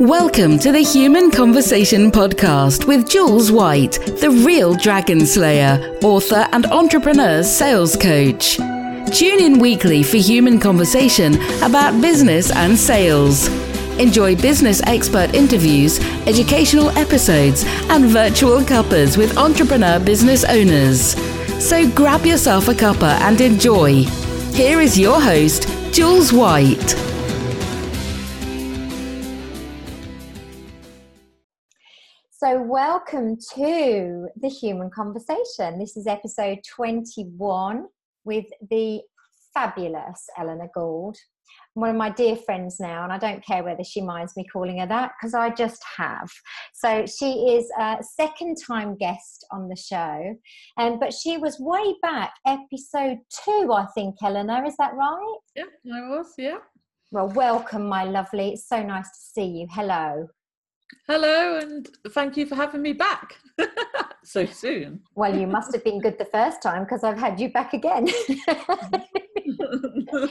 Welcome to the Human Conversation Podcast with Jules White, the real dragon slayer, author and entrepreneur sales coach. Tune in weekly for human conversation about business and sales. Enjoy business expert interviews, educational episodes, and virtual cuppers with entrepreneur business owners. So grab yourself a cuppa and enjoy. Here is your host, Jules White. So, welcome to the Human Conversation. This is episode 21 with the fabulous Eleanor Gould, one of my dear friends now, and I don't care whether she minds me calling her that because I just have. So, she is a second time guest on the show, um, but she was way back, episode two, I think, Eleanor. Is that right? Yeah, I was, yeah. Well, welcome, my lovely. It's so nice to see you. Hello. Hello, and thank you for having me back so soon. Well, you must have been good the first time because I've had you back again.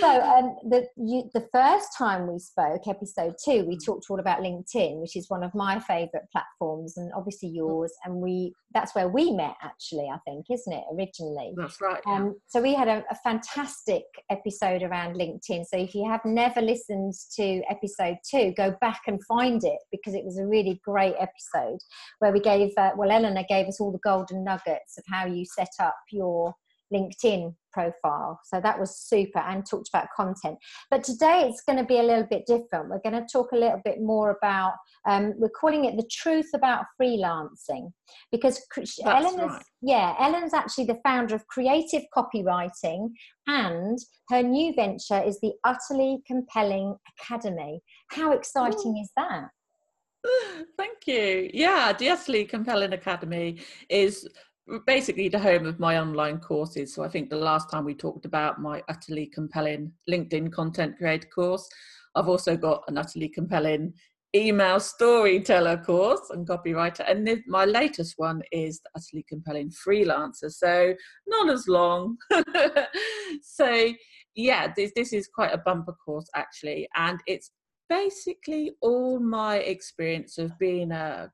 so um, the you, the first time we spoke, episode two, we talked all about LinkedIn, which is one of my favourite platforms, and obviously yours. And we that's where we met, actually. I think, isn't it originally? That's right. Yeah. Um, so we had a, a fantastic episode around LinkedIn. So if you have never listened to episode two, go back and find it because it was a really great episode where we gave uh, well, Eleanor gave us all the golden nuggets of how you set up your LinkedIn profile. So that was super and talked about content. But today it's going to be a little bit different. We're going to talk a little bit more about, um, we're calling it the truth about freelancing because That's Eleanor's, right. yeah, Ellen's actually the founder of Creative Copywriting and her new venture is the Utterly Compelling Academy. How exciting is that? Thank you. Yeah, the Utterly Compelling Academy is basically the home of my online courses. So I think the last time we talked about my utterly compelling LinkedIn content creator course, I've also got an utterly compelling email storyteller course and copywriter. And this, my latest one is the utterly compelling freelancer. So not as long. so yeah, this, this is quite a bumper course actually. And it's basically all my experience of being a,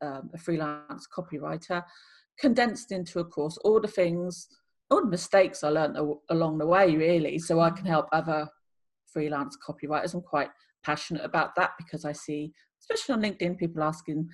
um, a freelance copywriter condensed into a course all the things all the mistakes i learned along the way really so i can help other freelance copywriters. I'm quite passionate about that because i see especially on linkedin people asking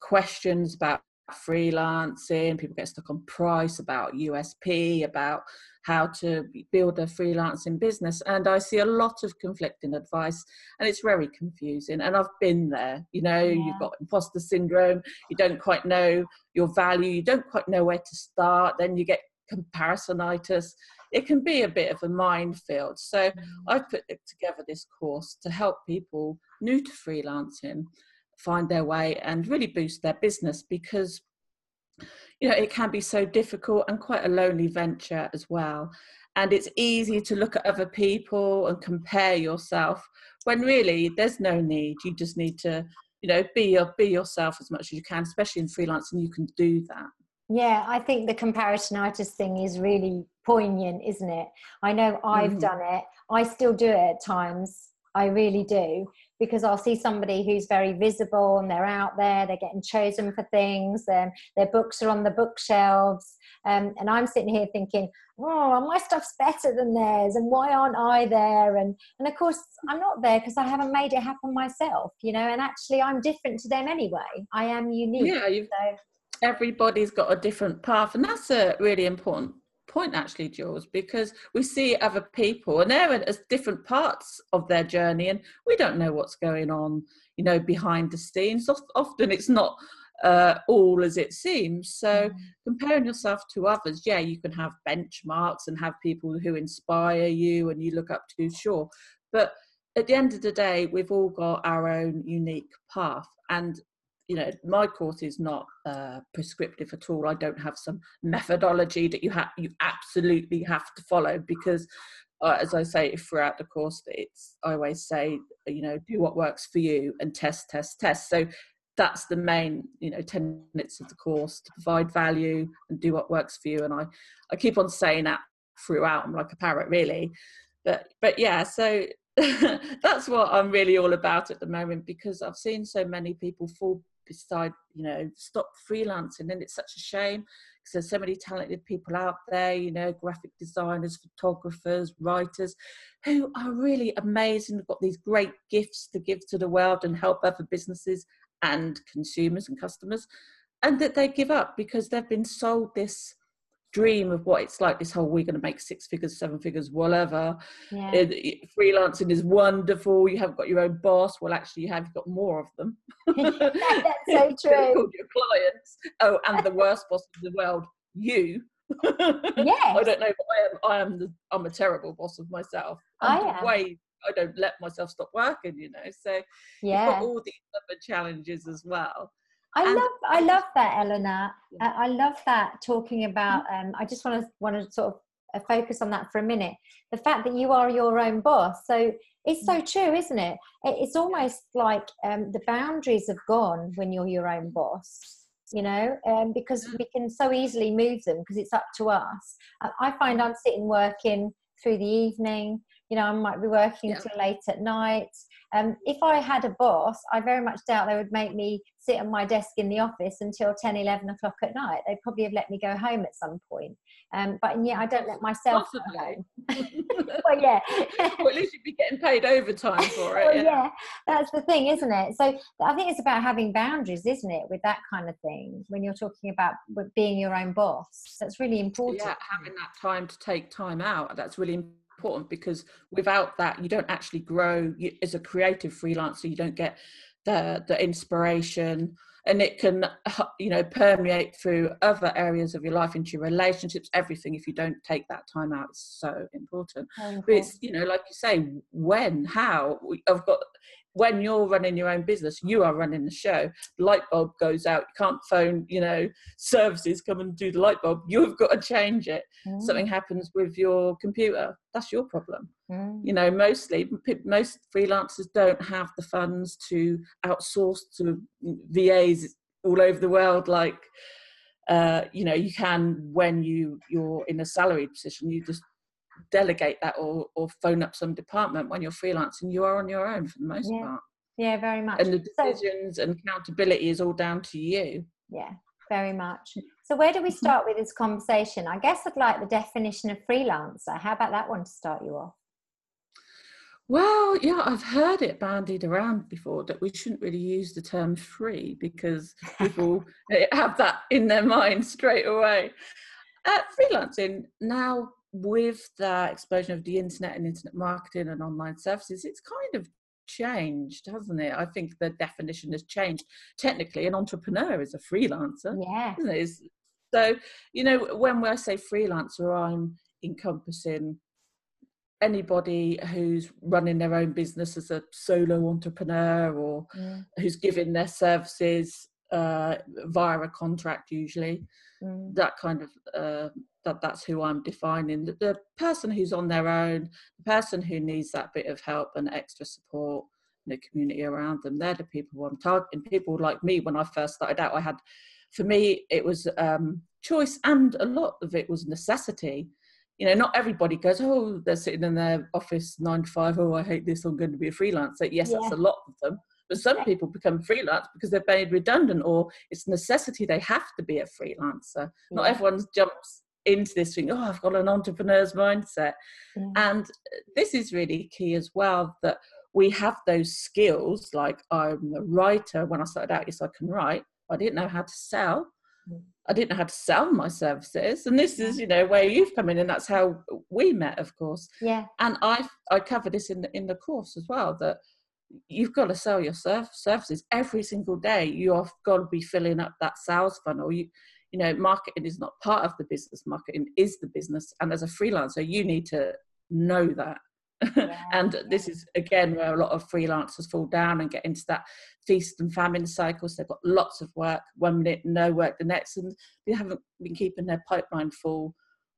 questions about freelancing people get stuck on price about usp about how to build a freelancing business and i see a lot of conflicting advice and it's very confusing and i've been there you know yeah. you've got imposter syndrome you don't quite know your value you don't quite know where to start then you get comparisonitis it can be a bit of a minefield so mm. i've put together this course to help people new to freelancing find their way and really boost their business because you know it can be so difficult and quite a lonely venture as well. And it's easy to look at other people and compare yourself when really there's no need. You just need to you know be your be yourself as much as you can especially in freelancing you can do that. Yeah i think the comparisonitis thing is really poignant isn't it? I know i've mm. done it. I still do it at times. I really do because I'll see somebody who's very visible and they're out there, they're getting chosen for things, and their books are on the bookshelves. Um, and I'm sitting here thinking, oh, my stuff's better than theirs, and why aren't I there? And and of course, I'm not there because I haven't made it happen myself, you know. And actually, I'm different to them anyway. I am unique. Yeah, so. everybody's got a different path, and that's a really important point actually jules because we see other people and they're at different parts of their journey and we don't know what's going on you know behind the scenes. Often it's not uh, all as it seems. So mm. comparing yourself to others yeah you can have benchmarks and have people who inspire you and you look up to sure. But at the end of the day we've all got our own unique path and you know my course is not uh, prescriptive at all. I don't have some methodology that you have you absolutely have to follow because uh, as i say throughout the course it's i always say you know do what works for you and test test test. So that's the main you know tenets of the course to provide value and do what works for you. And i i keep on saying that throughout. I'm like a parrot really. But but yeah so that's what I'm really all about at the moment because I've seen so many people fall beside, you know, stop freelancing, and it's such a shame because there's so many talented people out there, you know, graphic designers, photographers, writers, who are really amazing. They've got these great gifts to give to the world and help other businesses and consumers and customers, and that they give up because they've been sold this dream of what it's like this whole we're going to make six figures seven figures whatever. Yeah. it, it, freelancing is wonderful. You haven't got your own boss. Well actually you have got more of them. That's so true. called your clients. Oh and the worst boss in the world you. Yeah i don't know but i am i am the, i'm a terrible boss of myself. I'm i am. way i don't let myself stop working you know? So yeah you've got all these other challenges as well I and, love I love that, Eleanor. Yeah. I love that talking about. Um, I just want to want to sort of uh, focus on that for a minute. The fact that you are your own boss. So it's so mm. true, isn't it? It's almost like um, the boundaries have gone when you're your own boss. You know, um, because we can so easily move them because it's up to us. I find mm. I'm sitting working through the evening. You know, I might be working yeah. till late at night. Um, if I had a boss, I very much doubt they would make me sit at my desk in the office until 10, 11 o'clock at night. They'd probably have let me go home at some point. Um, but yeah, I don't let myself go home. well, yeah. well, at least you'd be getting paid overtime for it. well, yeah. yeah, that's the thing, isn't it? So I think it's about having boundaries, isn't it, with that kind of thing when you're talking about being your own boss. That's really important. Yeah, having that time to take time out. That's really important important because without that you don't actually grow. You, as a creative freelancer you don't get the the inspiration and it can you know permeate through other areas of your life into your relationships everything if you don't take that time out. It's so important. But it's you know like you say when how i've got when you're running your own business, you are running the show. light bulb goes out. You can't phone, you know, services come and do the light bulb. You've got to change it. Mm. Something happens with your computer. That's your problem. Mm. You know, mostly most freelancers don't have the funds to outsource to VAs all over the world like uh, you know you can when you you're in a salaried position you just delegate that or, or phone up some department when you're freelancing you are on your own for the most yeah. part. Yeah very much. And the decisions so, and accountability is all down to you. Yeah very much. So where do we start with this conversation? I guess i'd like the definition of freelancer. How about that one to start you off? Well, yeah, I've heard it bandied around before that we shouldn't really use the term free because people have that in their mind straight away. Uh, freelancing now with the explosion of the internet and internet marketing and online services, it's kind of changed, hasn't it? I think the definition has changed. Technically, an entrepreneur is a freelancer. Yeah. So, you know, when I say freelancer, I'm encompassing anybody who's running their own business as a solo entrepreneur or mm. who's giving their services uh, via a contract usually. Mm. that kind of uh, that that's who i'm defining. The, the, person who's on their own the person who needs that bit of help and extra support in the community around them they're the people who i'm targeting. People like me when i first started out i had for me it was um, choice and a lot of it was necessity. You know not everybody goes oh they're sitting in their office nine to five oh i hate this i'm going to be a freelancer. Yes yeah. that's a lot of them but some people become freelance because they're made redundant or it's necessity they have to be a freelancer. Yeah. Not everyone jumps into this thing, oh, I've got an entrepreneur's mindset. Yeah. And this is really key as well that we have those skills. Like I'm a writer. When I started out, yes, I can write. I didn't know how to sell. Mm. I didn't know how to sell my services. And this is, you know, where you've come in, and that's how we met, of course. Yeah. And I I cover this in the in the course as well that you've got to sell your services every single day. You've got to be filling up that sales funnel. You, you know, marketing is not part of the business. Marketing is the business, and as a freelancer, you need to know that. Yeah, and this is again where a lot of freelancers fall down and get into that feast and famine cycles. They've got lots of work, one minute no work the next, and they haven't been keeping their pipeline full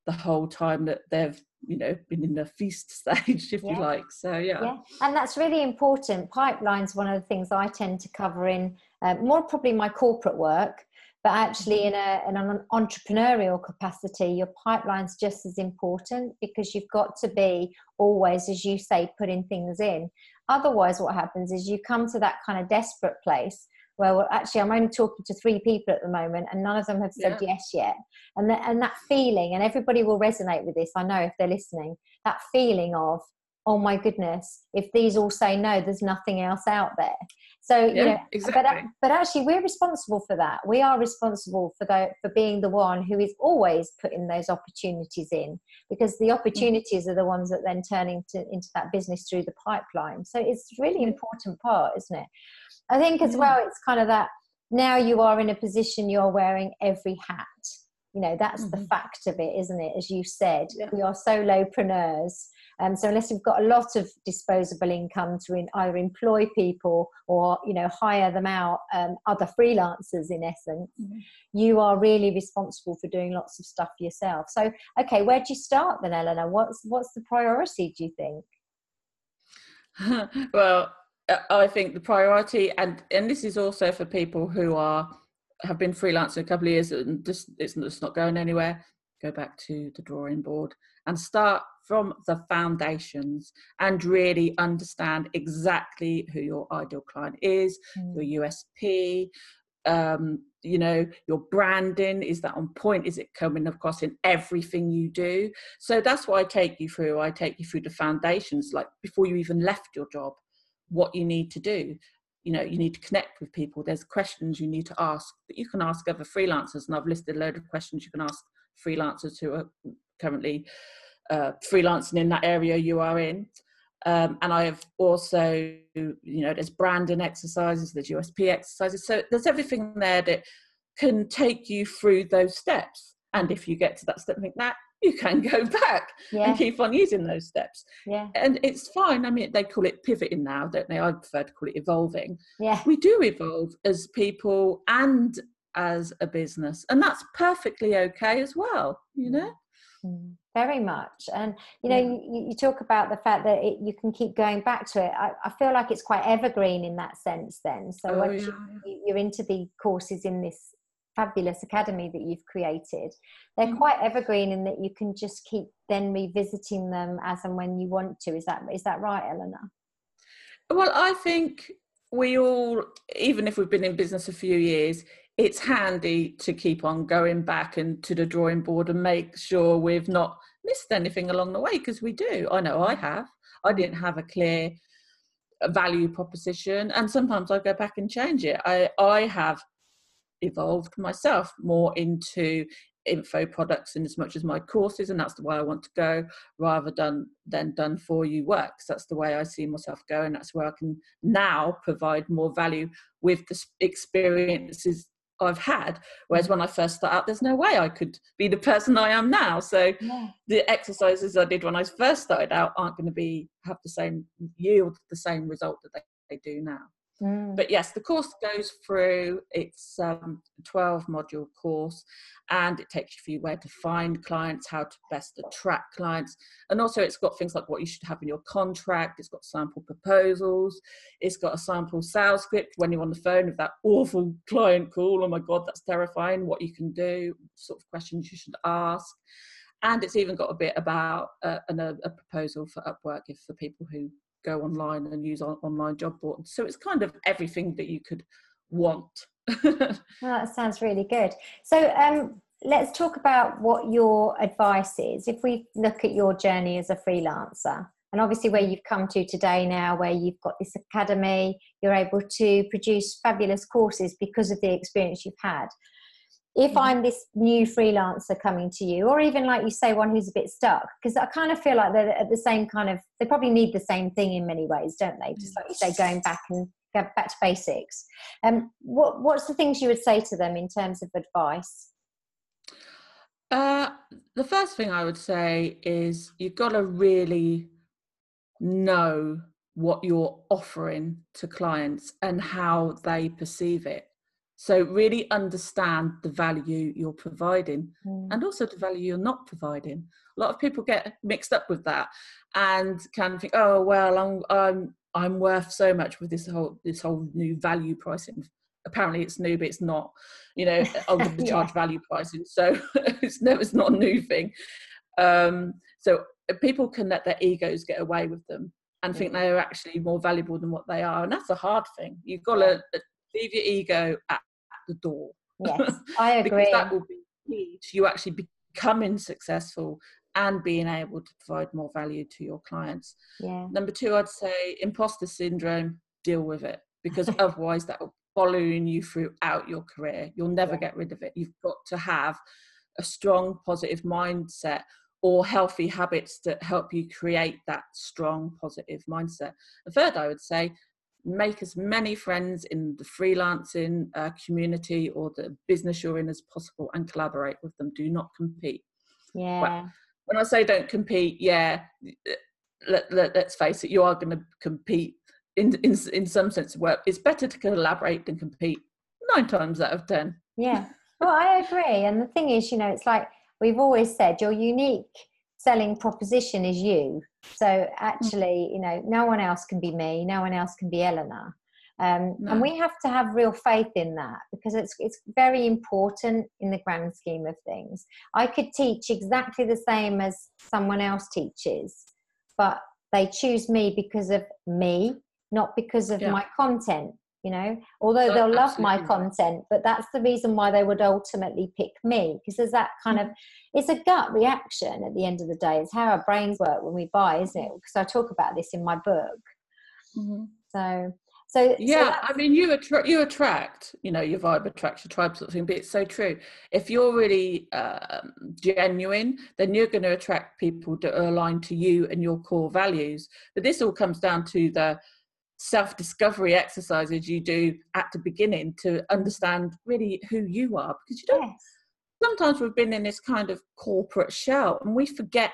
the whole time that they've you know been in the feast stage if yeah. you like so yeah. yeah and that's really important pipelines one of the things i tend to cover in uh, more probably my corporate work but actually in, a, in an entrepreneurial capacity your pipeline's just as important because you've got to be always as you say putting things in otherwise what happens is you come to that kind of desperate place where well, actually i'm only talking to three people at the moment and none of them have said yeah. yes yet and, the, and that feeling and everybody will resonate with this i know if they're listening that feeling of oh my goodness if these all say no there's nothing else out there so yeah, you know exactly. but, but actually we're responsible for that we are responsible for the for being the one who is always putting those opportunities in because the mm-hmm. opportunities mm-hmm. are the ones that then turn into into that business through the pipeline so it's really important part isn't it i think as well it's kind of that now you are in a position you're wearing every hat you know that's mm-hmm. the fact of it isn't it as you said yeah. we are solopreneurs um, so unless you've got a lot of disposable income to in, either employ people or you know hire them out, um, other freelancers in essence, mm-hmm. you are really responsible for doing lots of stuff yourself. So okay, where do you start then, Eleanor? What's what's the priority? Do you think? well, uh, I think the priority, and and this is also for people who are have been freelancing a couple of years and just it's just not going anywhere. Go back to the drawing board and start from the foundations and really understand exactly who your ideal client is, mm. your USP, um, you know, your branding is that on point? Is it coming across in everything you do? So that's what I take you through. I take you through the foundations, like before you even left your job, what you need to do. You know, you need to connect with people. There's questions you need to ask that you can ask other freelancers, and I've listed a load of questions you can ask freelancers who are currently uh, freelancing in that area you are in. Um, and I have also, you know, there's branding exercises, there's USP exercises. So there's everything there that can take you through those steps. And if you get to that step like that, you can go back yeah. and keep on using those steps. Yeah. And it's fine. I mean, they call it pivoting now, don't they? I prefer to call it evolving. Yeah. We do evolve as people and as a business. And that's perfectly okay as well, you know? Mm, very much and you know you, you, talk about the fact that it, you can keep going back to it I, I, feel like it's quite evergreen in that sense then so oh, once yeah. you, you're into the courses in this fabulous academy that you've created they're mm quite evergreen in that you can just keep then revisiting them as and when you want to is that is that right eleanor well i think we all even if we've been in business a few years it's handy to keep on going back and to the drawing board and make sure we've not missed anything along the way because we do. I know I have. I didn't have a clear uh, value proposition and sometimes I go back and change it. I, I have evolved myself more into info products in as much as my courses and that's the way I want to go rather than than done for you works that's the way I see myself going that's where I can now provide more value with the experiences I've had. Whereas when I mm. first started out, there's no way I could be the person I am now. So yeah. the exercises I did when I first started out aren't going to be have the same yield the same result that they, they do now. Mm. But yes, the course goes through, it's um, a 12 module course and it takes you through where to find clients, how to best attract clients. And also, it's got things like what you should have in your contract, it's got sample proposals, it's got a sample sales script when you're on the phone with that awful client call. Oh my God, that's terrifying. What you can do, sort of questions you should ask. And it's even got a bit about uh, an, a, a proposal for Upwork if for people who go online and use on, online job boards. So it's kind of everything that you could want. well, that sounds really good. So um, let's talk about what your advice is. If we look at your journey as a freelancer, and obviously where you've come to today now, where you've got this academy, you're able to produce fabulous courses because of the experience you've had if mm-hmm. I'm this new freelancer coming to you, or even like you say, one who's a bit stuck, because I kind of feel like they're at the same kind of, they probably need the same thing in many ways, don't they? Just like you say, going back and go back to basics. Um, what, what's the things you would say to them in terms of advice? Uh, the first thing I would say is you've got to really know what you're offering to clients and how they perceive it. So really understand the value you're providing mm. and also the value you're not providing. A lot of people get mixed up with that and can think, oh well, I'm I'm I'm worth so much with this whole this whole new value pricing apparently it's new, but it's not. You know, going to charge yeah. value pricing, so it's never it's not a new thing. Um, so uh, people can let their egos get away with them and think they are actually more valuable than what they are, and that's a hard thing. You've got to leave your ego at the door. Yes, I agree. because that will be key to you actually becoming successful and being able to provide more value to your clients. Yeah. Number two, I'd say imposter syndrome, deal with it because otherwise that will following you throughout your career. You'll never yeah. get rid of it. You've got to have a strong positive mindset or healthy habits that help you create that strong positive mindset. The third, I would say, make as many friends in the freelancing uh, community or the business you're in as possible and collaborate with them. Do not compete. Yeah. Well, when I say don't compete, yeah, let, let, us face it, you are going to compete in, in, in some sense of work. It's better to collaborate than compete nine times out of 10. Yeah. Well, I agree. And the thing is, you know, it's like we've always said your unique selling proposition is you. So mm. actually, you know, no one else can be me, no one else can be Eleanor. Um, no. And we have to have real faith in that because it's it's very important in the grand scheme of things. I could teach exactly the same as someone else teaches, but they choose me because of me, not because of yeah. my content. You know, although they'll love my content, but that's the reason why they would ultimately pick me because there's that kind of it's a gut reaction at the end of the day. It's how our brains work when we buy, isn't it? Because I talk about this in my book. Mm-hmm. So so yeah, so I mean, you attract you attract, you know, your vibe attracts your tribe sort of thing. But it's so true. If you're really um, genuine, then you're going to attract people that are aligned to you and your core values. But this all comes down to the self-discovery exercises you do at the beginning to understand really who you are, because you don't. Yes. Sometimes we've been in this kind of corporate shell, and we forget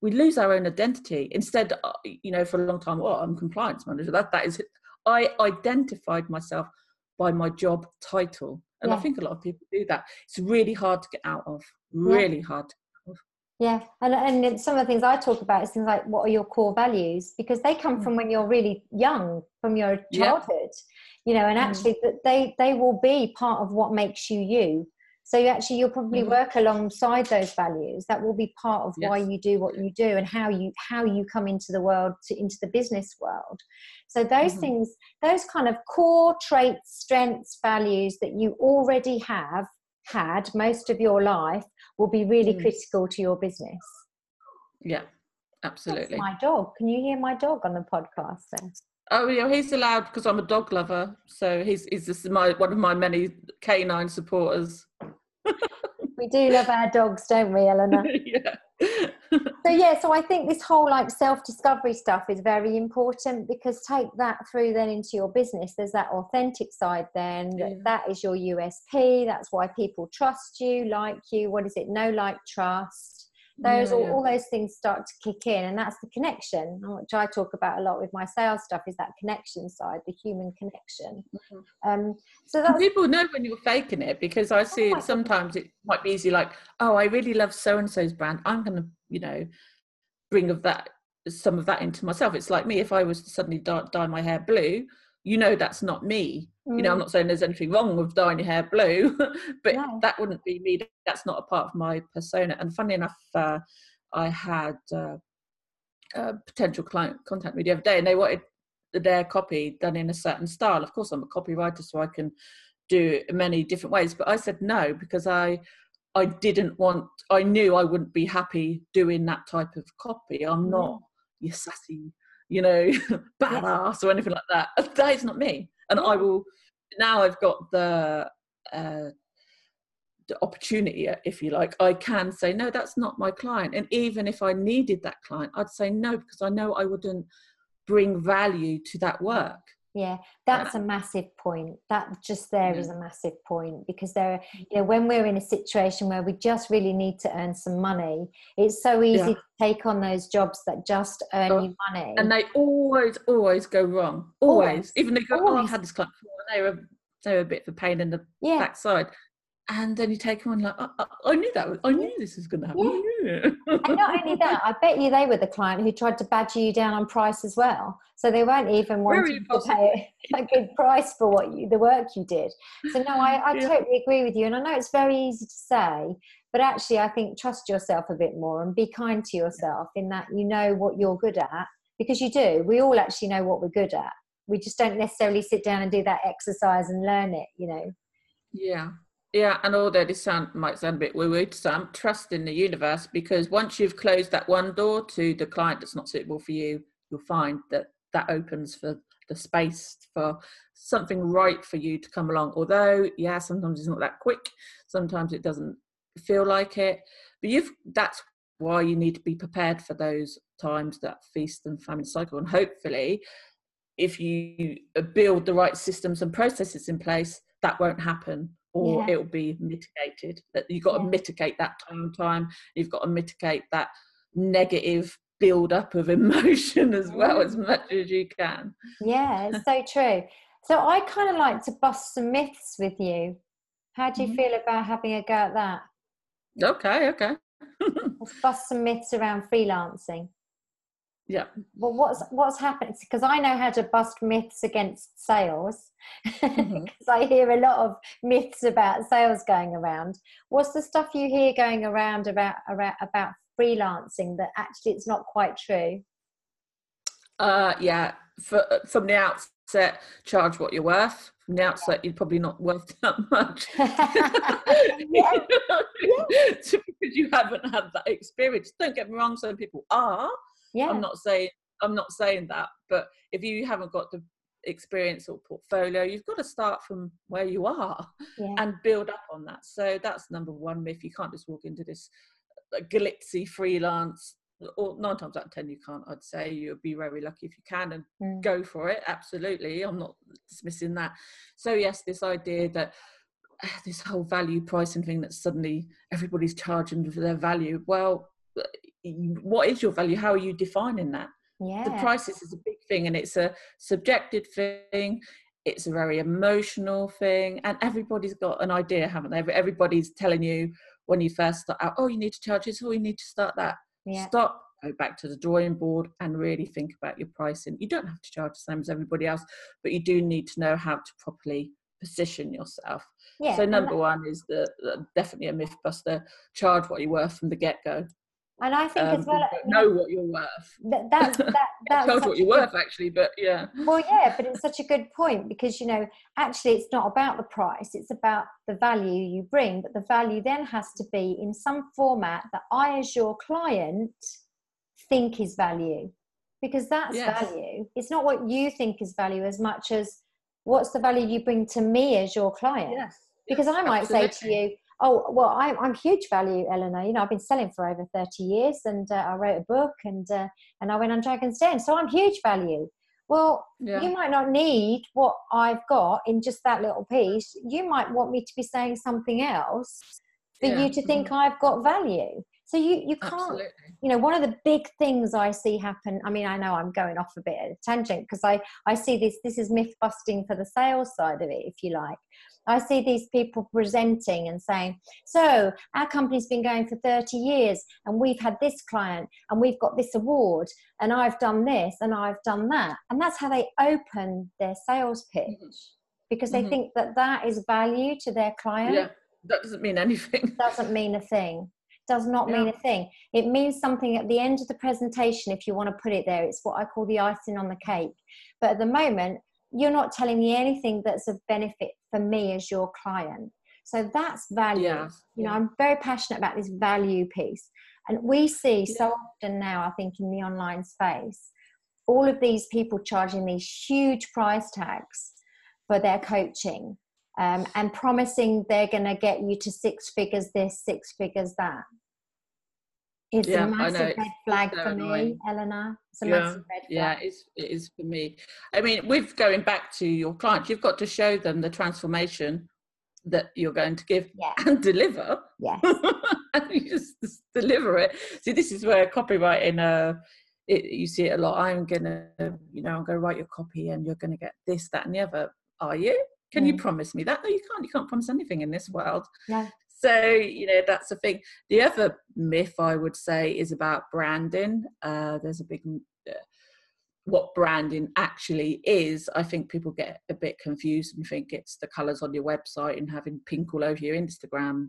we lose our own identity instead uh, you know for a long time oh i'm compliance manager that that is I identified myself by my job title. And yeah. I think a lot of people do that. It's really hard to get out of. Really yeah. hard. Yeah, and and some of the things I talk about is things like what are your core values because they come from mm. when you're really young, from your childhood, yeah. you know, and mm. actually mm. they they will be part of what makes you you. So you actually you'll probably mm-hmm. work alongside those values. That will be part of yes. why you do what you do and how you how you come into the world to into the business world. So those mm-hmm. things, those kind of core traits, strengths, values that you already have had most of your life will be really mm. critical to your business. Yeah, absolutely. That's my dog. Can you hear my dog on the podcast then? Oh yeah, he's allowed because I'm a dog lover. So he's he's just my one of my many canine supporters we do love our dogs, don't we, Eleanor? yeah. so yeah, so I think this whole like self-discovery stuff is very important because take that through then into your business. There's that authentic side then. Yeah. That is your USP. That's why people trust you, like you. What is it? No like trust those yeah, all, yeah. all, those things start to kick in and that's the connection which i talk about a lot with my sales stuff is that connection side the human connection mm-hmm. um, so people know when you're faking it because i see oh, sometimes it might be easy like oh i really love so and so's brand i'm gonna you know bring of that some of that into myself it's like me if i was to suddenly dye, dye my hair blue you know that's not me mm. you know i'm mm. not saying there's anything wrong with dyeing your hair blue but no. that wouldn't be me that's not a part of my persona and funny enough uh, i had uh, a potential client contact me the other day and they wanted their copy done in a certain style of course i'm a copywriter so i can do it many different ways but i said no because i i didn't want i knew i wouldn't be happy doing that type of copy i'm not mm. your sassy you know, badass or anything like that. That is not me. And I will now I've got the uh, the opportunity, if you like, I can say no, that's not my client. And even if I needed that client, I'd say no because I know I wouldn't bring value to that work yeah that's a massive point that just there yeah. is mm-hmm. a massive point because there are you know mm-hmm. when we're in a situation where we just really need to earn some money it's so easy yeah. to take on those jobs that just earn oh, you money and they always always go wrong always, always. even go always. oh i had this client before they were they were a bit of a pain in the yeah. backside and then you take them on like, I, I, knew that. I knew this was going to happen. Yeah. and not only that, I bet you they were the client who tried to badger you down on price as well. So they weren't even wanting to pay a good price for what you, the work you did. So no, I, I yeah. totally agree with you. And I know it's very easy to say, but actually, I think trust yourself a bit more and be kind to yourself in that you know what you're good at because you do. We all actually know what we're good at. We just don't necessarily sit down and do that exercise and learn it, you know. Yeah, yeah, and although this sound might sound a bit woo-woo to some, trust in the universe because once you've closed that one door to the client that's not suitable for you, you'll find that that opens for the space for something right for you to come along. Although, yeah, sometimes it's not that quick. Sometimes it doesn't feel like it. But you've that's why you need to be prepared for those times that feast and famine cycle. And hopefully, if you build the right systems and processes in place, that won't happen or yeah. it'll be mitigated. That you've got yeah. to mitigate that time time. You've got to mitigate that negative build up of emotion as well as much as you can. Yeah, it's so true. So I kind of like to bust some myths with you. How do you mm-hmm. feel about having a go at that? Okay, okay. Let's bust some myths around freelancing. Yeah. Well, what's what's happened? Because I know how to bust myths against sales. Because mm-hmm. I hear a lot of myths about sales going around. What's the stuff you hear going around about around, about freelancing that actually it's not quite true? Uh, yeah. For, from the outset, charge what you're worth. From the outset, you're probably not worth that much. yeah. yeah. because you haven't had that experience. Don't get me wrong, some people are yeah. I'm not saying i'm not saying that but if you haven't got the experience or portfolio you've got to start from where you are yeah. and build up on that. So that's number one myth. You can't just walk into this uh, glitzy freelance or nine times out of ten you can't i'd say. You'll be very lucky if you can and mm. go for it. Absolutely. I'm not dismissing that. So yes this idea that this whole value pricing thing that suddenly everybody's charging for their value well what is your value? How are you defining that? Yeah. the prices is a big thing and it's a subjective thing. It's a very emotional thing and everybody's got an idea haven't they? Everybody's telling you when you first start out oh you need to charge this or you need to start that. Yeah. stop go back to the drawing board and really think about your pricing. You don't have to charge the same as everybody else but you do need to know how to properly position yourself. Yeah, so number one is the, the definitely a myth buster charge what you're worth from the get-go and I think um, as well, know what you're worth. That, that's that, that's what you're worth actually, but yeah. Well, yeah, but it's such a good point because you know actually it's not about the price; it's about the value you bring. But the value then has to be in some format that I, as your client, think is value, because that's yes. value. It's not what you think is value as much as what's the value you bring to me as your client. Yes. Because yes, I might absolutely. say to you oh well I'm, I'm huge value eleanor you know i've been selling for over 30 years and uh, i wrote a book and uh, and i went on dragon's den so i'm huge value well yeah. you might not need what i've got in just that little piece you might want me to be saying something else for yeah. you to think mm-hmm. i've got value so you you can't Absolutely. you know one of the big things i see happen i mean i know i'm going off a bit of a tangent because i i see this this is myth busting for the sales side of it if you like I see these people presenting and saying, So, our company's been going for 30 years and we've had this client and we've got this award and I've done this and I've done that. And that's how they open their sales pitch mm-hmm. because they mm-hmm. think that that is value to their client. Yeah, that doesn't mean anything. doesn't mean a thing. Does not yeah. mean a thing. It means something at the end of the presentation if you want to put it there. It's what I call the icing on the cake. But at the moment, you're not telling me anything that's of benefit for me as your client. So that's value. Yeah. You know, I'm very passionate about this value piece. And we see yeah. so often now, I think, in the online space, all of these people charging these huge price tags for their coaching um, and promising they're going to get you to six figures this, six figures that. It's yeah, a massive red flag so for annoying. me, Eleanor. It's a yeah, massive red flag. Yeah, it's, it is for me. I mean, with going back to your clients, you've got to show them the transformation that you're going to give yeah. and deliver. Yes. and you just, just, deliver it. See, this is where copywriting, uh, it, you see it a lot. I'm going to, you know, I'm going to write your copy and you're going to get this, that, and the other. Are you? Can you promise me that? No, you can't. You can't promise anything in this world. Yeah. So, you know, that's the thing. The other myth I would say is about branding. Uh, there's a big, uh, what branding actually is. I think people get a bit confused and think it's the colours on your website and having pink all over your Instagram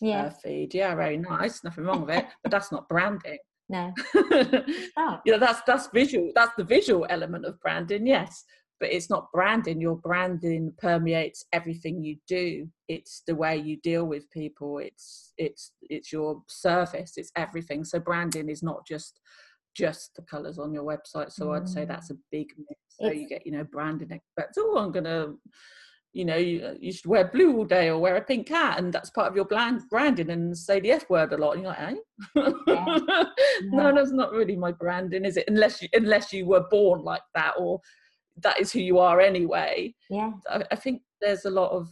Yeah. uh, feed. Yeah, very nice. Nothing wrong with it, but that's not branding. No. oh. you know, that's that's visual. That's the visual element of branding. Yes, but it's not branding. Your branding permeates everything you do. It's the way you deal with people. It's it's it's your service. It's everything. So branding is not just just the colours on your website. So I'd say that's a big myth. So you get you know branding experts. Oh, I'm gonna. You know, you, you should wear blue all day or wear a pink hat, and that's part of your brand branding. And say the F word a lot. And you're like, eh? no, that's not really my branding, is it? Unless you unless you were born like that, or that is who you are anyway. Yeah. I, I think there's a lot of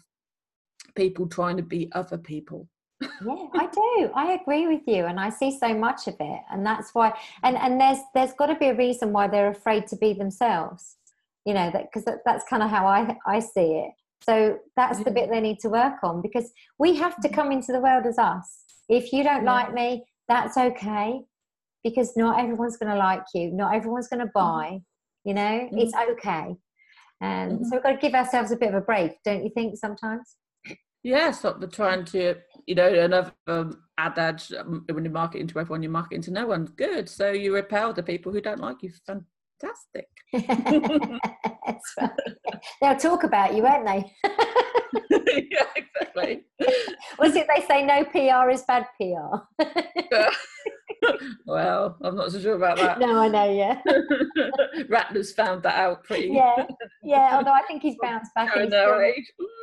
people trying to be other people. yeah i do i agree with you and i see so much of it and that's why and and there's there's got to be a reason why they're afraid to be themselves you know that because that, that's kind of how i i see it so that's the bit they need to work on because we have to mm-hmm. come into the world as us if you don't Yeah. like me that's okay because not everyone's going to like you not everyone's going to mm-hmm. buy you know it's okay and Mhm. so we've got to give ourselves a bit of a break don't you think sometimes Yeah, stop the trying to, you know, another um, adage um, when you're marketing to everyone, you're marketing to no one. Good. So you repel the people who don't like you. Fantastic. That's right. They'll talk about you, won't they? yeah, exactly. Was it they say no PR is bad PR? well, I'm not so sure about that. no, I know, yeah. Ratner's found that out pretty. Yeah, yeah, although I think he's bounced back he's still,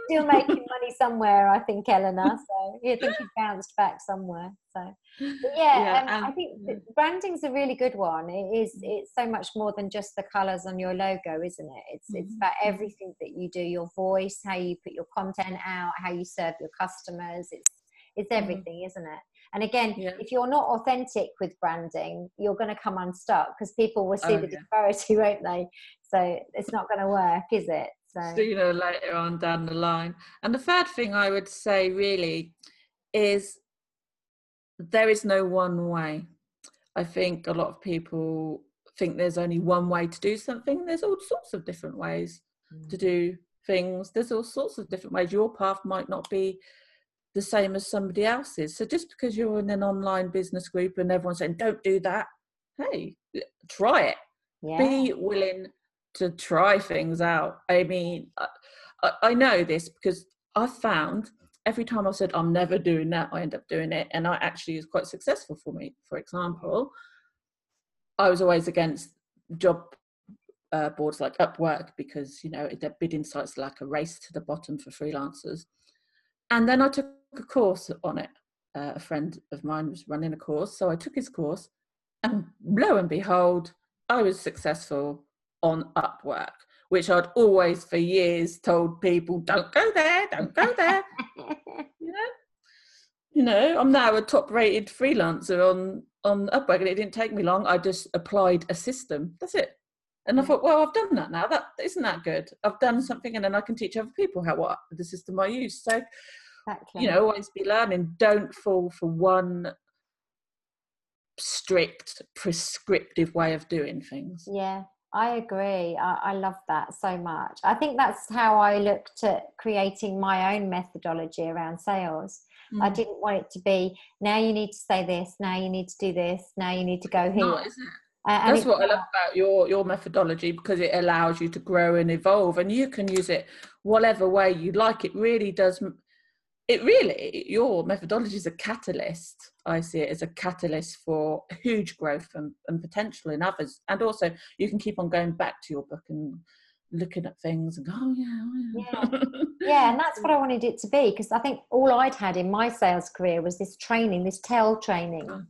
still making money somewhere, I think, Eleanor. So yeah, I think he's bounced back somewhere. So yeah, Yeah, um, I think that branding's a really good one. It is it's so much more than just the colours on your logo, isn't it? It's it's about everything that you do, your voice, how you put your content out, how you serve your customers. It's it's Mhm. everything, isn't it? And again, Yeah. if you're not authentic with branding, you're going to come unstuck because people will see Oh, the yeah. disparity, won't they? So it's not going to work, is it? So sooner or later on down the line. And the third thing I would say really is there is no one way. I think a lot of people think there's only one way to do something. There's all sorts of different ways mm. to do things. There's all sorts of different ways. Your path might not be the same as somebody else's. So just because you're in an online business group and everyone's saying, don't do that, hey, try it yeah, be willing to try things out. I mean, I, I- I know this because I've found every time I've said I'm never doing that, I end up doing it, and I actually is quite successful for me. For example, I was always against job uh, boards like Upwork because you know their bidding sites like a race to the bottom for freelancers. And then I took a course on it. Uh, a friend of mine was running a course, so I took his course, and lo and behold, I was successful on Upwork, which I'd always for years told people, don't go there, don't go there. you know, you know, I'm now a top-rated freelancer on on Upwork, and it didn't take me long. I just applied a system. That's it. And I thought, well, I've done that now. That isn't that good. I've done something, and then I can teach other people how what the system I use. So exactly. you know, always be learning. Don't fall for one strict, prescriptive way of doing things. Yeah, I agree. I, I love that so much. I think that's how I looked at creating my own methodology around sales. I Mm. didn't want it to be now you need to say this, now you need to do this, now you need to go here. Not? Uh, That's what I love about your your methodology because it allows you to grow and evolve, and you can use it whatever way you like. It really does. It really your methodology is a catalyst. I see it as a catalyst for huge growth and, and potential in others, and also you can keep on going back to your book and looking at things and go, oh yeah, oh, yeah. yeah and that's what i wanted it to be because i think all i'd had in my sales career was this training this tell training Mm.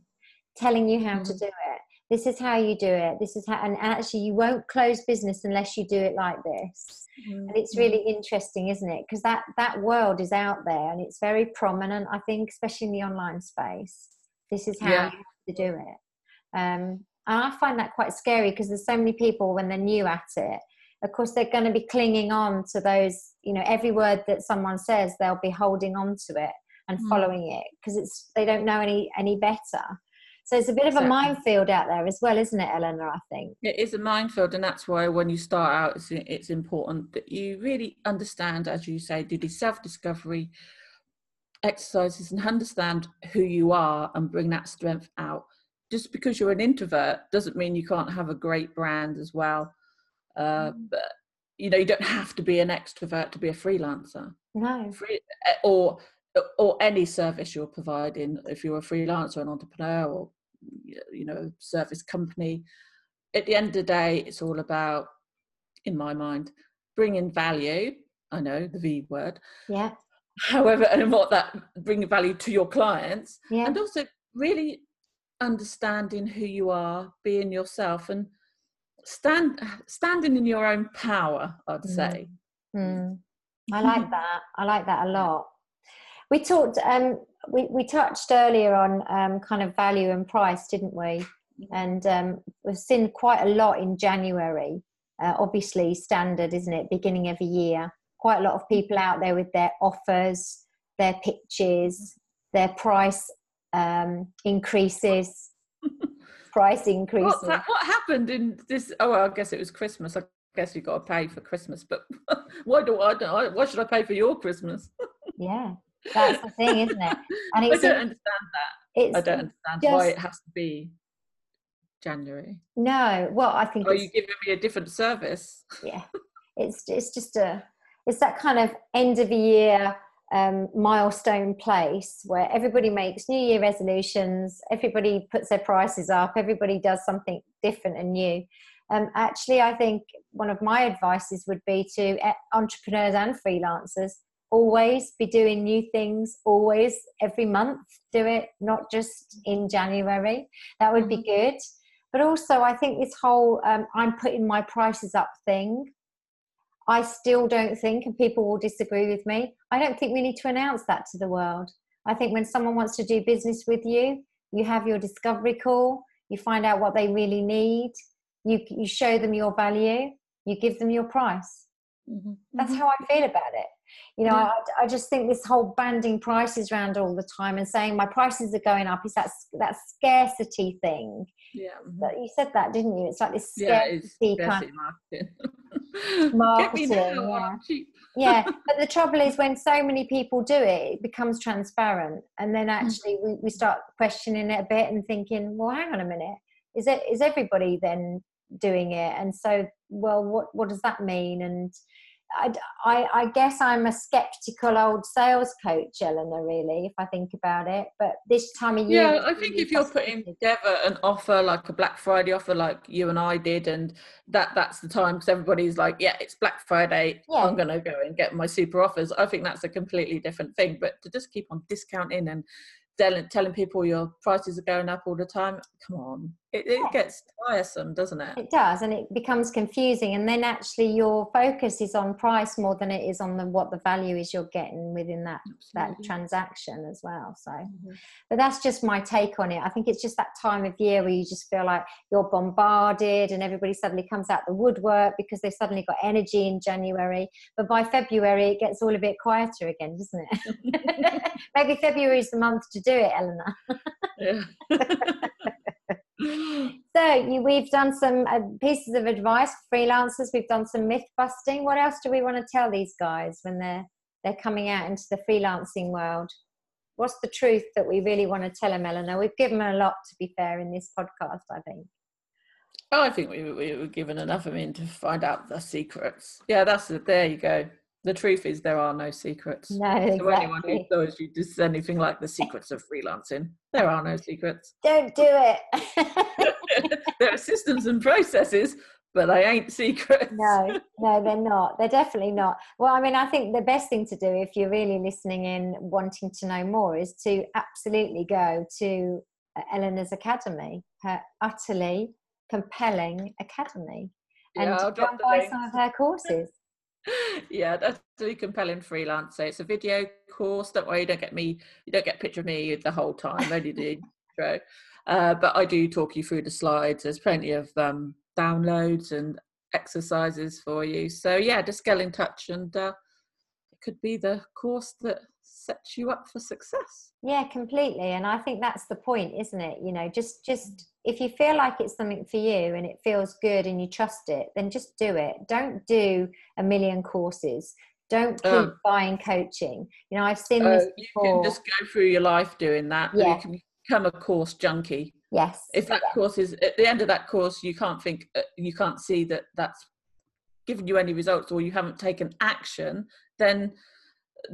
telling you how to Mhm. do it this is how you do it this is how and actually you won't close business unless you do it like this and it's really interesting isn't it? Because that that world is out there and it's very prominent i think especially in the online space. This is how Yeah. you have to do it. Um, and i find that quite scary because there's so many people when they're new at it of course they're going to be clinging on to those you know every word that someone says they'll be holding on to it and mm. following it because it's they don't know any any better so it's a bit of a minefield out there as well isn't it eleanor i think? It is a minefield and that's why when you start out it's, it's important that you really understand as you say do the self-discovery exercises and understand who you are and bring that strength out. Just because you're an introvert doesn't mean you can't have a great brand as well uh, mm. but you know you don't have to be an extrovert to be a freelancer. No. Free, eh, or or any service you're providing if you're a freelancer an entrepreneur or you know service company at the end of the day it's all about in my mind bringing value. I know the v word. Yeah. However and what that bringing value to your clients yeah. and also really understanding who you are being yourself and stand standing in your own power i'd mm. say. Mm. i like that. I like that a lot we talked um we, we touched earlier on um, kind of value and price didn't we and um, we've seen quite a lot in january uh, obviously standard isn't it beginning of a year quite a lot of people out there with their offers their pitches their price um, increases price increases. What, what, happened in this? Oh, well, I guess it was Christmas. I guess you've got to pay for Christmas, but why do I? Why should I pay for your Christmas? yeah, that's the thing, isn't it? And I don't understand that. I don't understand just, why it has to be January. No, well, I think. Are you giving me a different service? Yeah, it's it's just a it's that kind of end of the year um, milestone place where everybody makes New Year resolutions, everybody puts their prices up, everybody does something different and new. Um, actually, I think one of my advices would be to eh, entrepreneurs and freelancers always be doing new things, always every month do it, not just in January. That would be mm-hmm. good. But also, I think this whole um, I'm putting my prices up thing I still don't think, and people will disagree with me, I don't think we need to announce that to the world. I think when someone wants to do business with you, you have your discovery call, you find out what they really need, you, you show them your value, you give them your price. Mm-hmm. That's mm-hmm. how I feel about it. You know, yeah. I, I, just think this whole banding prices around all the time and saying my prices are going up is that that scarcity thing. Yeah, mm-hmm. you said that, didn't you? It's like this scarcity, yeah, kind of marketing. marketing yeah. yeah, but the trouble is when so many people do it, it becomes transparent, and then mm. actually we, we start questioning it a bit and thinking, well, hang on a minute, is it is everybody then doing it? And so, well, what what does that mean? And I, I, I, guess I'm a skeptical old sales coach, Eleanor, really, if I think about it. But this time of year. Yeah, I think if you're putting together an offer like a Black Friday offer, like you and I did, and that that's the time because everybody's like, yeah, it's Black Friday. Yeah. I'm going to go and get my super offers. I think that's a completely different thing. But to just keep on discounting and telling, telling people your prices are going up all the time, come on. It, it gets tiresome doesn't it? It does and it becomes confusing and then actually your focus is on price more than it is on the what the value is you're getting within that Absolutely. that transaction as well so. Mm-hmm. but that's just my take on it. I think it's just that time of year where you just feel like you're bombarded and everybody suddenly comes out the woodwork because they've suddenly got energy in january but by february it gets all a bit quieter again doesn't it maybe february is the month to do it eleanor yeah so you, we've done some uh, pieces of advice for freelancers. We've done some myth busting. What else do we want to tell these guys when they're they're coming out into the freelancing world? What's the truth that we really want to tell them, Eleanor? We've given them a lot, to be fair, in this podcast. I think. Oh, I think we, we were given enough. I mean, to find out the secrets. Yeah, that's it. There you go the truth is there are no secrets. No, exactly. So anyone who knows you just anything like the secrets of freelancing, there are no secrets. Don't do it. there are systems and processes, but they ain't secrets. No, no, they're not. They're definitely not. Well, I mean, I think the best thing to do if you're really listening in, wanting to know more, is to absolutely go to uh, Eleanor's Academy, her utterly compelling academy, and yeah, go and buy some of her courses yeah, that's really compelling freelance. So it's a video course. Don't worry, you don't get me, you don't get a picture of me the whole time. Only the intro. Uh, but I do talk you through the slides. There's plenty of um, downloads and exercises for you. So yeah, just get in touch and uh, it could be the course that sets you up for success. Yeah, completely. And I think that's the point, isn't it? You know, just just if you feel like it's something for you and it feels good and you trust it, then just do it. Don't do a million courses. Don't keep um, buying coaching. You know, I've seen this before. You can just go through your life doing that. Yeah. You can become a course junkie. Yes. If that yeah. course is at the end of that course, you can't think, uh, you can't see that that's given you any results or you haven't taken action, then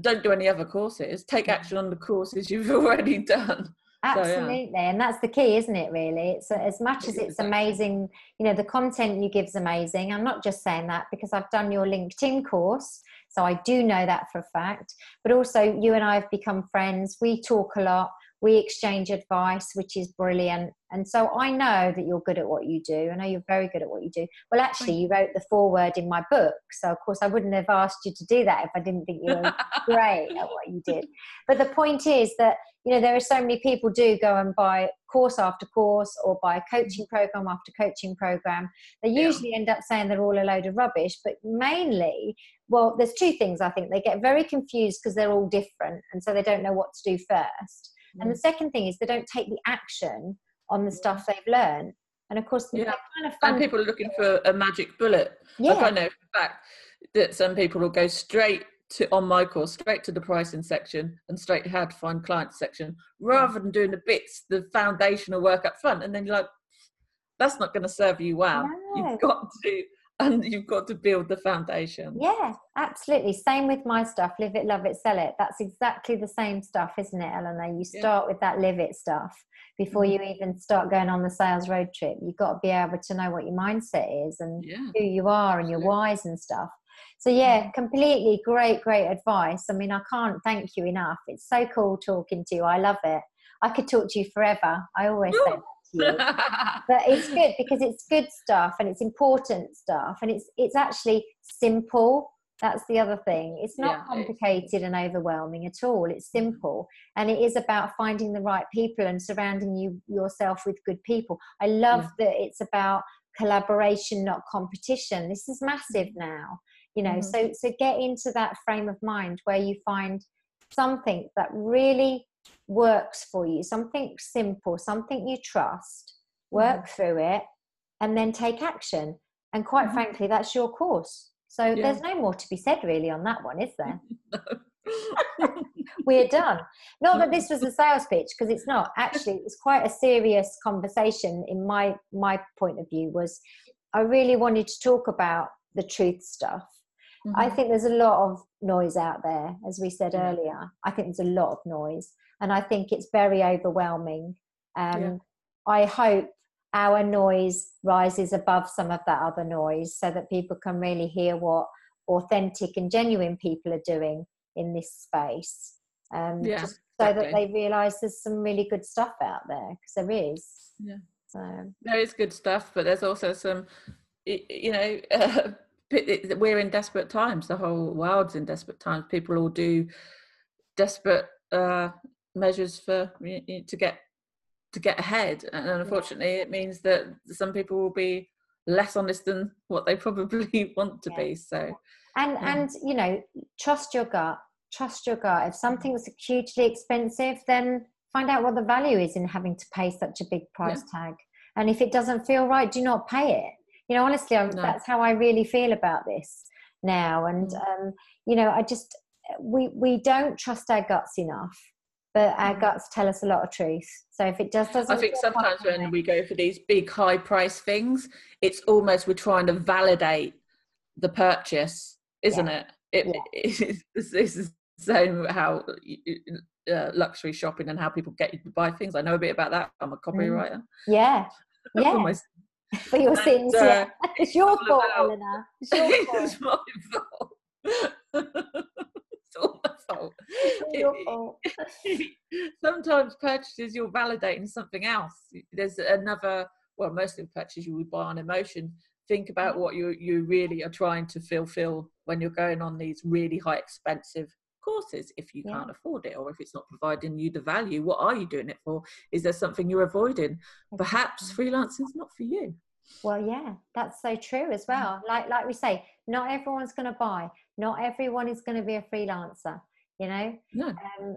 don't do any other courses. Take action on the courses you've already done. Absolutely, so, yeah. and that's the key, isn't it? Really, it's as much as it's amazing. You know, the content you give is amazing. I'm not just saying that because I've done your LinkedIn course, so I do know that for a fact. But also, you and I have become friends. We talk a lot we exchange advice which is brilliant. And so i know that you're good at what you do. I know you're very good at what you do. Well actually you wrote the foreword in my book. So of course i wouldn't have asked you to do that if i didn't think you were great at what you did. But the point is that you know there are so many people do go and buy course after course or buy coaching mm-hmm. program after coaching program. They usually yeah. end up saying they're all a load of rubbish but mainly well there's two things i think. They get very confused because they're all different and so they don't know what to do first and the second thing is they don't take the action on the stuff they've learned. And of course, yeah. kind of and people are looking for a magic bullet. Yeah. Like I know for fact that some people will go straight to on my course, straight to the pricing section and straight to how to find clients section, rather than doing the bits, the foundational work up front. And then you're like, that's not going to serve you well. No. You've got to and you've got to build the foundation. Yeah, absolutely. Same with my stuff, live it, love it, sell it. That's exactly the same stuff, isn't it, Eleanor? You start yeah. with that live it stuff before mm-hmm. you even start going on the sales road trip. You've got to be able to know what your mindset is and yeah. who you are and your whys and stuff. So yeah, mm-hmm. completely great, great advice. I mean, I can't thank you enough. It's so cool talking to you. I love it. I could talk to you forever. I always say you. but it's good because it's good stuff and it's important stuff and it's it's actually simple that's the other thing it's not yeah, complicated and overwhelming at all it's mm-hmm. simple and it is about finding the right people and surrounding you yourself with good people i love yeah. that it's about collaboration not competition this is massive mm-hmm. now you know mm-hmm. so so get into that frame of mind where you find something that really works for you, something simple, something you trust, work mm-hmm. through it, and then take action. And quite mm-hmm. frankly, that's your course. So yeah. there's no more to be said really on that one, is there? We're done. Not that this was a sales pitch, because it's not. Actually, it's quite a serious conversation. In my my point of view, was I really wanted to talk about the truth stuff. Mm-hmm. I think there's a lot of noise out there, as we said yeah. earlier. I think there's a lot of noise and I think it's very overwhelming. Um, yeah. I hope our noise rises above some of that other noise so that people can really hear what authentic and genuine people are doing in this space. Um, yeah, so exactly. that they realize there's some really good stuff out there because there is. Yeah. So there is good stuff, but there's also some, you know, uh, we're in desperate times. The whole world's in desperate times. People all do desperate uh, measures for to get to get ahead and unfortunately it means that some people will be less honest than what they probably want to yeah. be so and yeah. and you know trust your gut trust your gut if something's hugely expensive then find out what the value is in having to pay such a big price yeah. tag and if it doesn't feel right do not pay it you know honestly no. that's how i really feel about this now and mm. um, you know i just we we don't trust our guts enough but our mm. guts tell us a lot of truth. So if it just doesn't, I think sometimes when we go for these big high price things, it's almost we're trying to validate the purchase, isn't yeah. it? It, yeah. it this is the same how uh, luxury shopping and how people get you to buy things. I know a bit about that. I'm a mm. copywriter. Mm. Yeah, yeah. For your and, sins, uh, yeah. It's your fault, Eleanor. It's your fault. it's my fault. it's all my fault. Your fault. Sometimes purchases you're validating something else. There's another, well, most of the purchases you would buy on emotion. Think about mm. what you you really are trying to fulfill when you're going on these really high expensive courses if you yeah. can't afford it or if it's not providing you the value what are you doing it for is there something you're avoiding perhaps freelancing is not for you Well, yeah, that's so true as well. Like like we say, not everyone's going to buy. Not everyone is going to be a freelancer. You know. No. Um,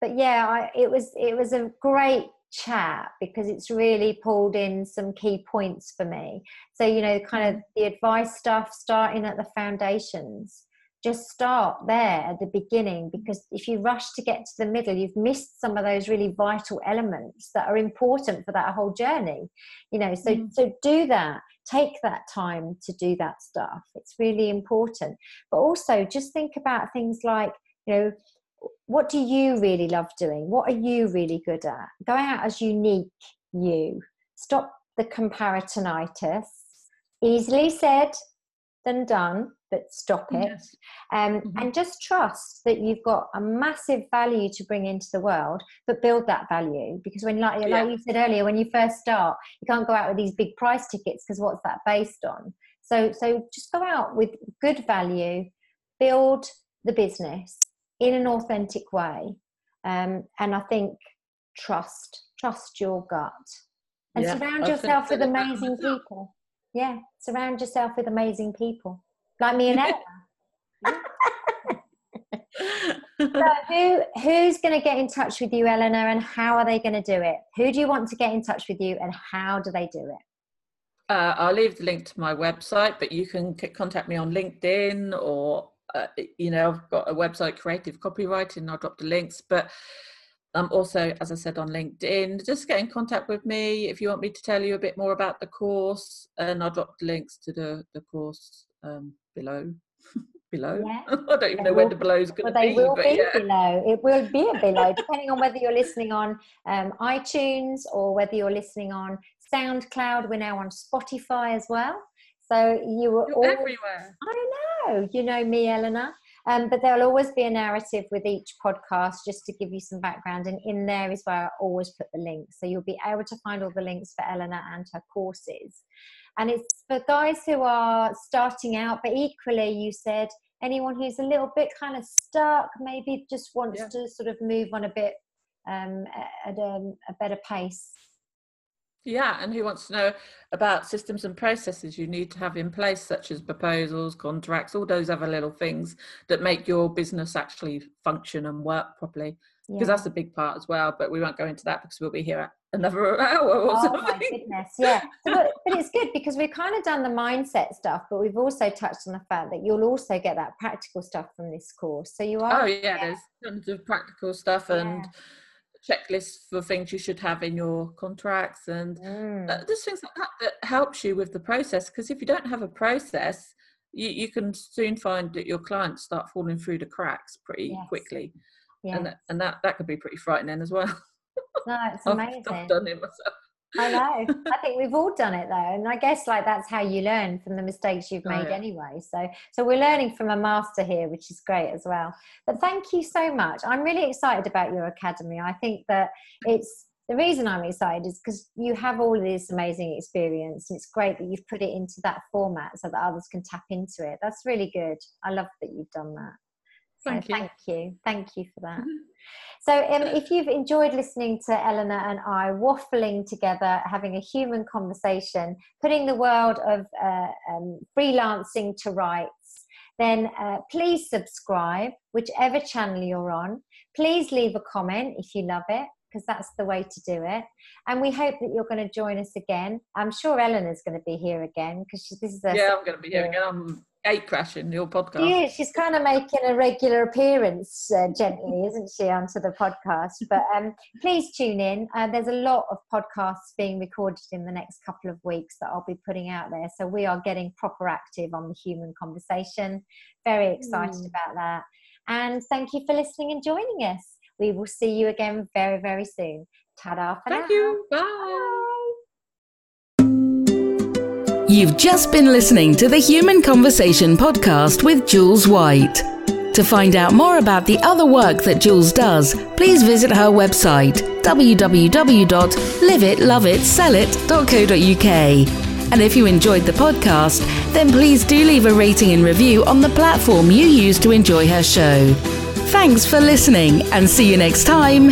but yeah, I, it was it was a great chat because it's really pulled in some key points for me. So you know, kind of the advice stuff, starting at the foundations just start there at the beginning because if you rush to get to the middle you've missed some of those really vital elements that are important for that whole journey you know. So mm. so do that. Take that time to do that stuff. It's really important. But also just think about things like you know what do you really love doing? What are you really good at? Go out as unique you. Stop the comparisonitis easily said than done but stop it yes. um, mm-hmm. and just trust that you've got a massive value to bring into the world but build that value because when like, yeah. like you said earlier when you first start you can't go out with these big price tickets because what's that based on so so just go out with good value build the business in an authentic way um, and i think trust trust your gut and yeah, surround yourself with amazing people yeah surround yourself with amazing people like me and Ella. so who who's going to get in touch with you eleanor and how are they going to do it? Who do you want to get in touch with you and how do they do it? Uh, i'll leave the link to my website but you can contact me on linkedin or uh, you know i've got a website creative copywriting i'll drop the links but I'm also, as I said, on LinkedIn. Just get in contact with me if you want me to tell you a bit more about the course, and I'll drop the links to the, the course um, below. below. Yeah. I don't even know where the below is going to well, be. They will be yeah. below. It will be a below, depending on whether you're listening on um, iTunes or whether you're listening on SoundCloud. We're now on Spotify as well. So you were all everywhere. I know. You know me, Eleanor. Um, but there'll always be a narrative with each podcast just to give you some background. And in there is where I always put the links. So you'll be able to find all the links for Eleanor and her courses. And it's for guys who are starting out, but equally, you said anyone who's a little bit kind of stuck, maybe just wants yeah. to sort of move on a bit um, at a, a better pace. Yeah, and who wants to know about systems and processes you need to have in place, such as proposals, contracts, all those other little things that make your business actually function and work properly? Because yeah. that's a big part as well, but we won't go into that because we'll be here another hour or oh something. my goodness, yeah. So, but, but it's good because we've kind of done the mindset stuff, but we've also touched on the fact that you'll also get that practical stuff from this course. So you are. Oh yeah, yeah. there's tons of practical stuff and. Yeah checklists for things you should have in your contracts and mm. uh, just things like that that helps you with the process because if you don't have a process you, you can soon find that your clients start falling through the cracks pretty yes. quickly yes. and, and that that could be pretty frightening as well no it's amazing I've, I've done it myself I know. I think we've all done it though, and I guess like that's how you learn from the mistakes you've made oh, yeah. anyway. So, so we're learning from a master here, which is great as well. But thank you so much. I'm really excited about your academy. I think that it's the reason I'm excited is because you have all of this amazing experience, and it's great that you've put it into that format so that others can tap into it. That's really good. I love that you've done that. Thank so you. Thank you. Thank you for that. Mm-hmm. So, um, if you've enjoyed listening to Eleanor and I waffling together, having a human conversation, putting the world of uh, um, freelancing to rights, then uh, please subscribe, whichever channel you're on. Please leave a comment if you love it, because that's the way to do it. And we hope that you're going to join us again. I'm sure Eleanor's going to be here again because this is a yeah, I'm going to be here again. I'm gate crashing your podcast. Yeah, she's kind of making a regular appearance uh, gently, isn't she, onto the podcast? But um, please tune in. Uh, there's a lot of podcasts being recorded in the next couple of weeks that I'll be putting out there. So we are getting proper active on the human conversation. Very excited mm. about that. And thank you for listening and joining us. We will see you again very, very soon. Ta-da for Thank now. you. Bye. Bye. You've just been listening to the Human Conversation podcast with Jules White. To find out more about the other work that Jules does, please visit her website www.liveitloveitsellit.co.uk. And if you enjoyed the podcast, then please do leave a rating and review on the platform you use to enjoy her show. Thanks for listening and see you next time.